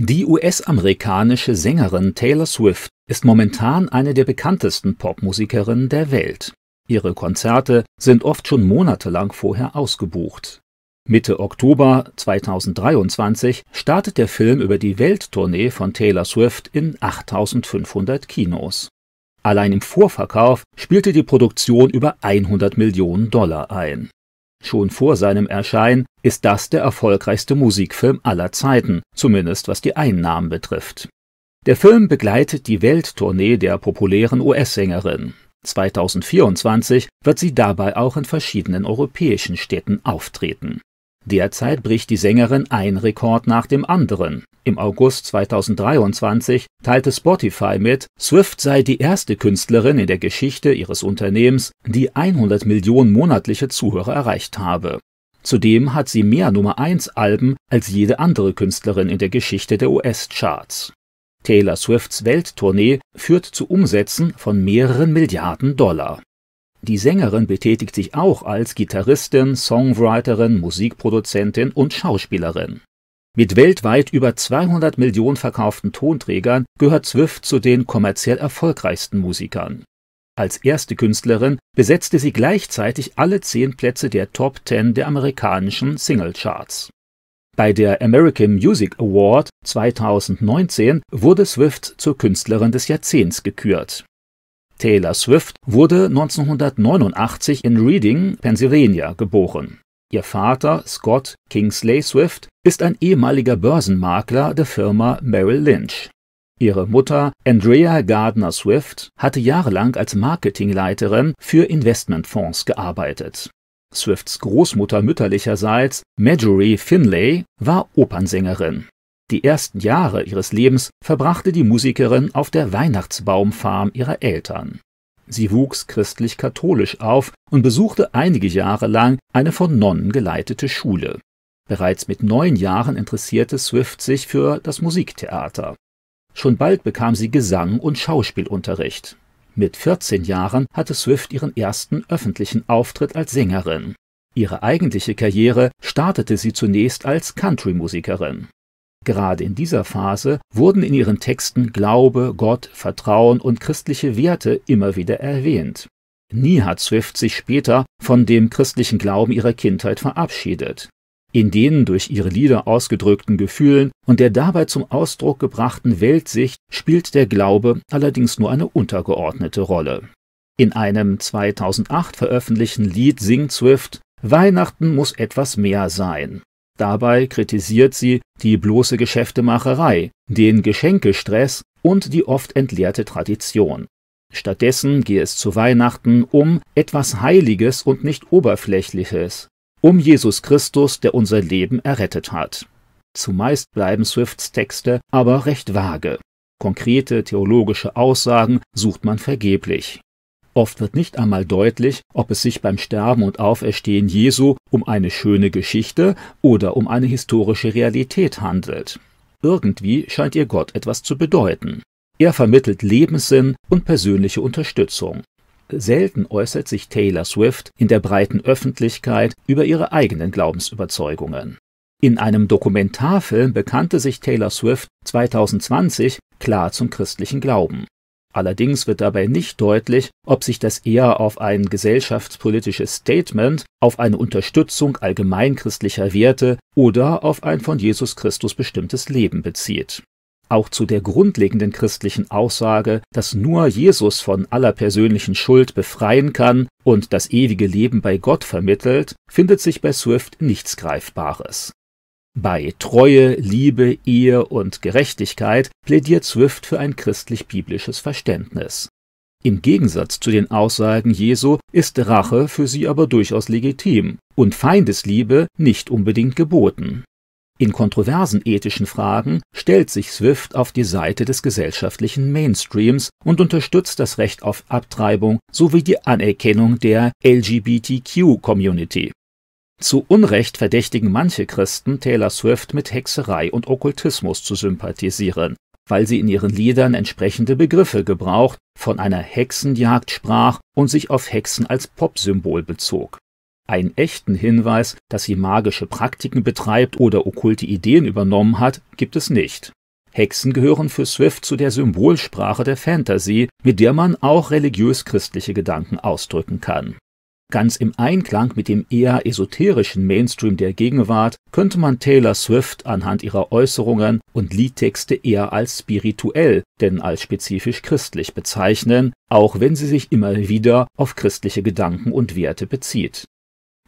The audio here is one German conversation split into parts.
Die US-amerikanische Sängerin Taylor Swift ist momentan eine der bekanntesten Popmusikerinnen der Welt. Ihre Konzerte sind oft schon monatelang vorher ausgebucht. Mitte Oktober 2023 startet der Film über die Welttournee von Taylor Swift in 8500 Kinos. Allein im Vorverkauf spielte die Produktion über 100 Millionen Dollar ein. Schon vor seinem Erscheinen ist das der erfolgreichste Musikfilm aller Zeiten, zumindest was die Einnahmen betrifft. Der Film begleitet die Welttournee der populären US-Sängerin. 2024 wird sie dabei auch in verschiedenen europäischen Städten auftreten. Derzeit bricht die Sängerin ein Rekord nach dem anderen. Im August 2023 teilte Spotify mit, Swift sei die erste Künstlerin in der Geschichte ihres Unternehmens, die 100 Millionen monatliche Zuhörer erreicht habe. Zudem hat sie mehr Nummer 1 Alben als jede andere Künstlerin in der Geschichte der US-Charts. Taylor Swifts Welttournee führt zu Umsätzen von mehreren Milliarden Dollar. Die Sängerin betätigt sich auch als Gitarristin, Songwriterin, Musikproduzentin und Schauspielerin. Mit weltweit über 200 Millionen verkauften Tonträgern gehört Swift zu den kommerziell erfolgreichsten Musikern. Als erste Künstlerin besetzte sie gleichzeitig alle zehn Plätze der Top Ten der amerikanischen Singlecharts. Bei der American Music Award 2019 wurde Swift zur Künstlerin des Jahrzehnts gekürt. Taylor Swift wurde 1989 in Reading, Pennsylvania, geboren. Ihr Vater, Scott Kingsley Swift, ist ein ehemaliger Börsenmakler der Firma Merrill Lynch. Ihre Mutter, Andrea Gardner Swift, hatte jahrelang als Marketingleiterin für Investmentfonds gearbeitet. Swifts Großmutter mütterlicherseits, Marjorie Finlay, war Opernsängerin. Die ersten Jahre ihres Lebens verbrachte die Musikerin auf der Weihnachtsbaumfarm ihrer Eltern. Sie wuchs christlich-katholisch auf und besuchte einige Jahre lang eine von Nonnen geleitete Schule. Bereits mit neun Jahren interessierte Swift sich für das Musiktheater. Schon bald bekam sie Gesang und Schauspielunterricht. Mit 14 Jahren hatte Swift ihren ersten öffentlichen Auftritt als Sängerin. Ihre eigentliche Karriere startete sie zunächst als Country-Musikerin. Gerade in dieser Phase wurden in ihren Texten Glaube, Gott, Vertrauen und christliche Werte immer wieder erwähnt. Nie hat Swift sich später von dem christlichen Glauben ihrer Kindheit verabschiedet. In den durch ihre Lieder ausgedrückten Gefühlen und der dabei zum Ausdruck gebrachten Weltsicht spielt der Glaube allerdings nur eine untergeordnete Rolle. In einem 2008 veröffentlichten Lied singt Swift Weihnachten muss etwas mehr sein. Dabei kritisiert sie die bloße Geschäftemacherei, den Geschenkestress und die oft entleerte Tradition. Stattdessen gehe es zu Weihnachten um etwas Heiliges und nicht Oberflächliches, um Jesus Christus, der unser Leben errettet hat. Zumeist bleiben Swifts Texte aber recht vage. Konkrete theologische Aussagen sucht man vergeblich. Oft wird nicht einmal deutlich, ob es sich beim Sterben und Auferstehen Jesu um eine schöne Geschichte oder um eine historische Realität handelt. Irgendwie scheint ihr Gott etwas zu bedeuten. Er vermittelt Lebenssinn und persönliche Unterstützung. Selten äußert sich Taylor Swift in der breiten Öffentlichkeit über ihre eigenen Glaubensüberzeugungen. In einem Dokumentarfilm bekannte sich Taylor Swift 2020 klar zum christlichen Glauben. Allerdings wird dabei nicht deutlich, ob sich das eher auf ein gesellschaftspolitisches Statement, auf eine Unterstützung allgemeinchristlicher Werte oder auf ein von Jesus Christus bestimmtes Leben bezieht. Auch zu der grundlegenden christlichen Aussage, dass nur Jesus von aller persönlichen Schuld befreien kann und das ewige Leben bei Gott vermittelt, findet sich bei Swift nichts Greifbares. Bei Treue, Liebe, Ehe und Gerechtigkeit plädiert Swift für ein christlich-biblisches Verständnis. Im Gegensatz zu den Aussagen Jesu ist Rache für sie aber durchaus legitim und Feindesliebe nicht unbedingt geboten. In kontroversen ethischen Fragen stellt sich Swift auf die Seite des gesellschaftlichen Mainstreams und unterstützt das Recht auf Abtreibung sowie die Anerkennung der LGBTQ-Community. Zu Unrecht verdächtigen manche Christen Taylor Swift mit Hexerei und Okkultismus zu sympathisieren, weil sie in ihren Liedern entsprechende Begriffe gebraucht, von einer Hexenjagd sprach und sich auf Hexen als Popsymbol bezog. Einen echten Hinweis, dass sie magische Praktiken betreibt oder okkulte Ideen übernommen hat, gibt es nicht. Hexen gehören für Swift zu der Symbolsprache der Fantasy, mit der man auch religiös-christliche Gedanken ausdrücken kann. Ganz im Einklang mit dem eher esoterischen Mainstream der Gegenwart könnte man Taylor Swift anhand ihrer Äußerungen und Liedtexte eher als spirituell, denn als spezifisch christlich bezeichnen, auch wenn sie sich immer wieder auf christliche Gedanken und Werte bezieht.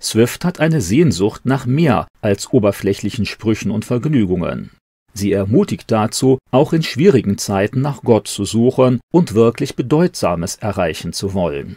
Swift hat eine Sehnsucht nach mehr als oberflächlichen Sprüchen und Vergnügungen. Sie ermutigt dazu, auch in schwierigen Zeiten nach Gott zu suchen und wirklich Bedeutsames erreichen zu wollen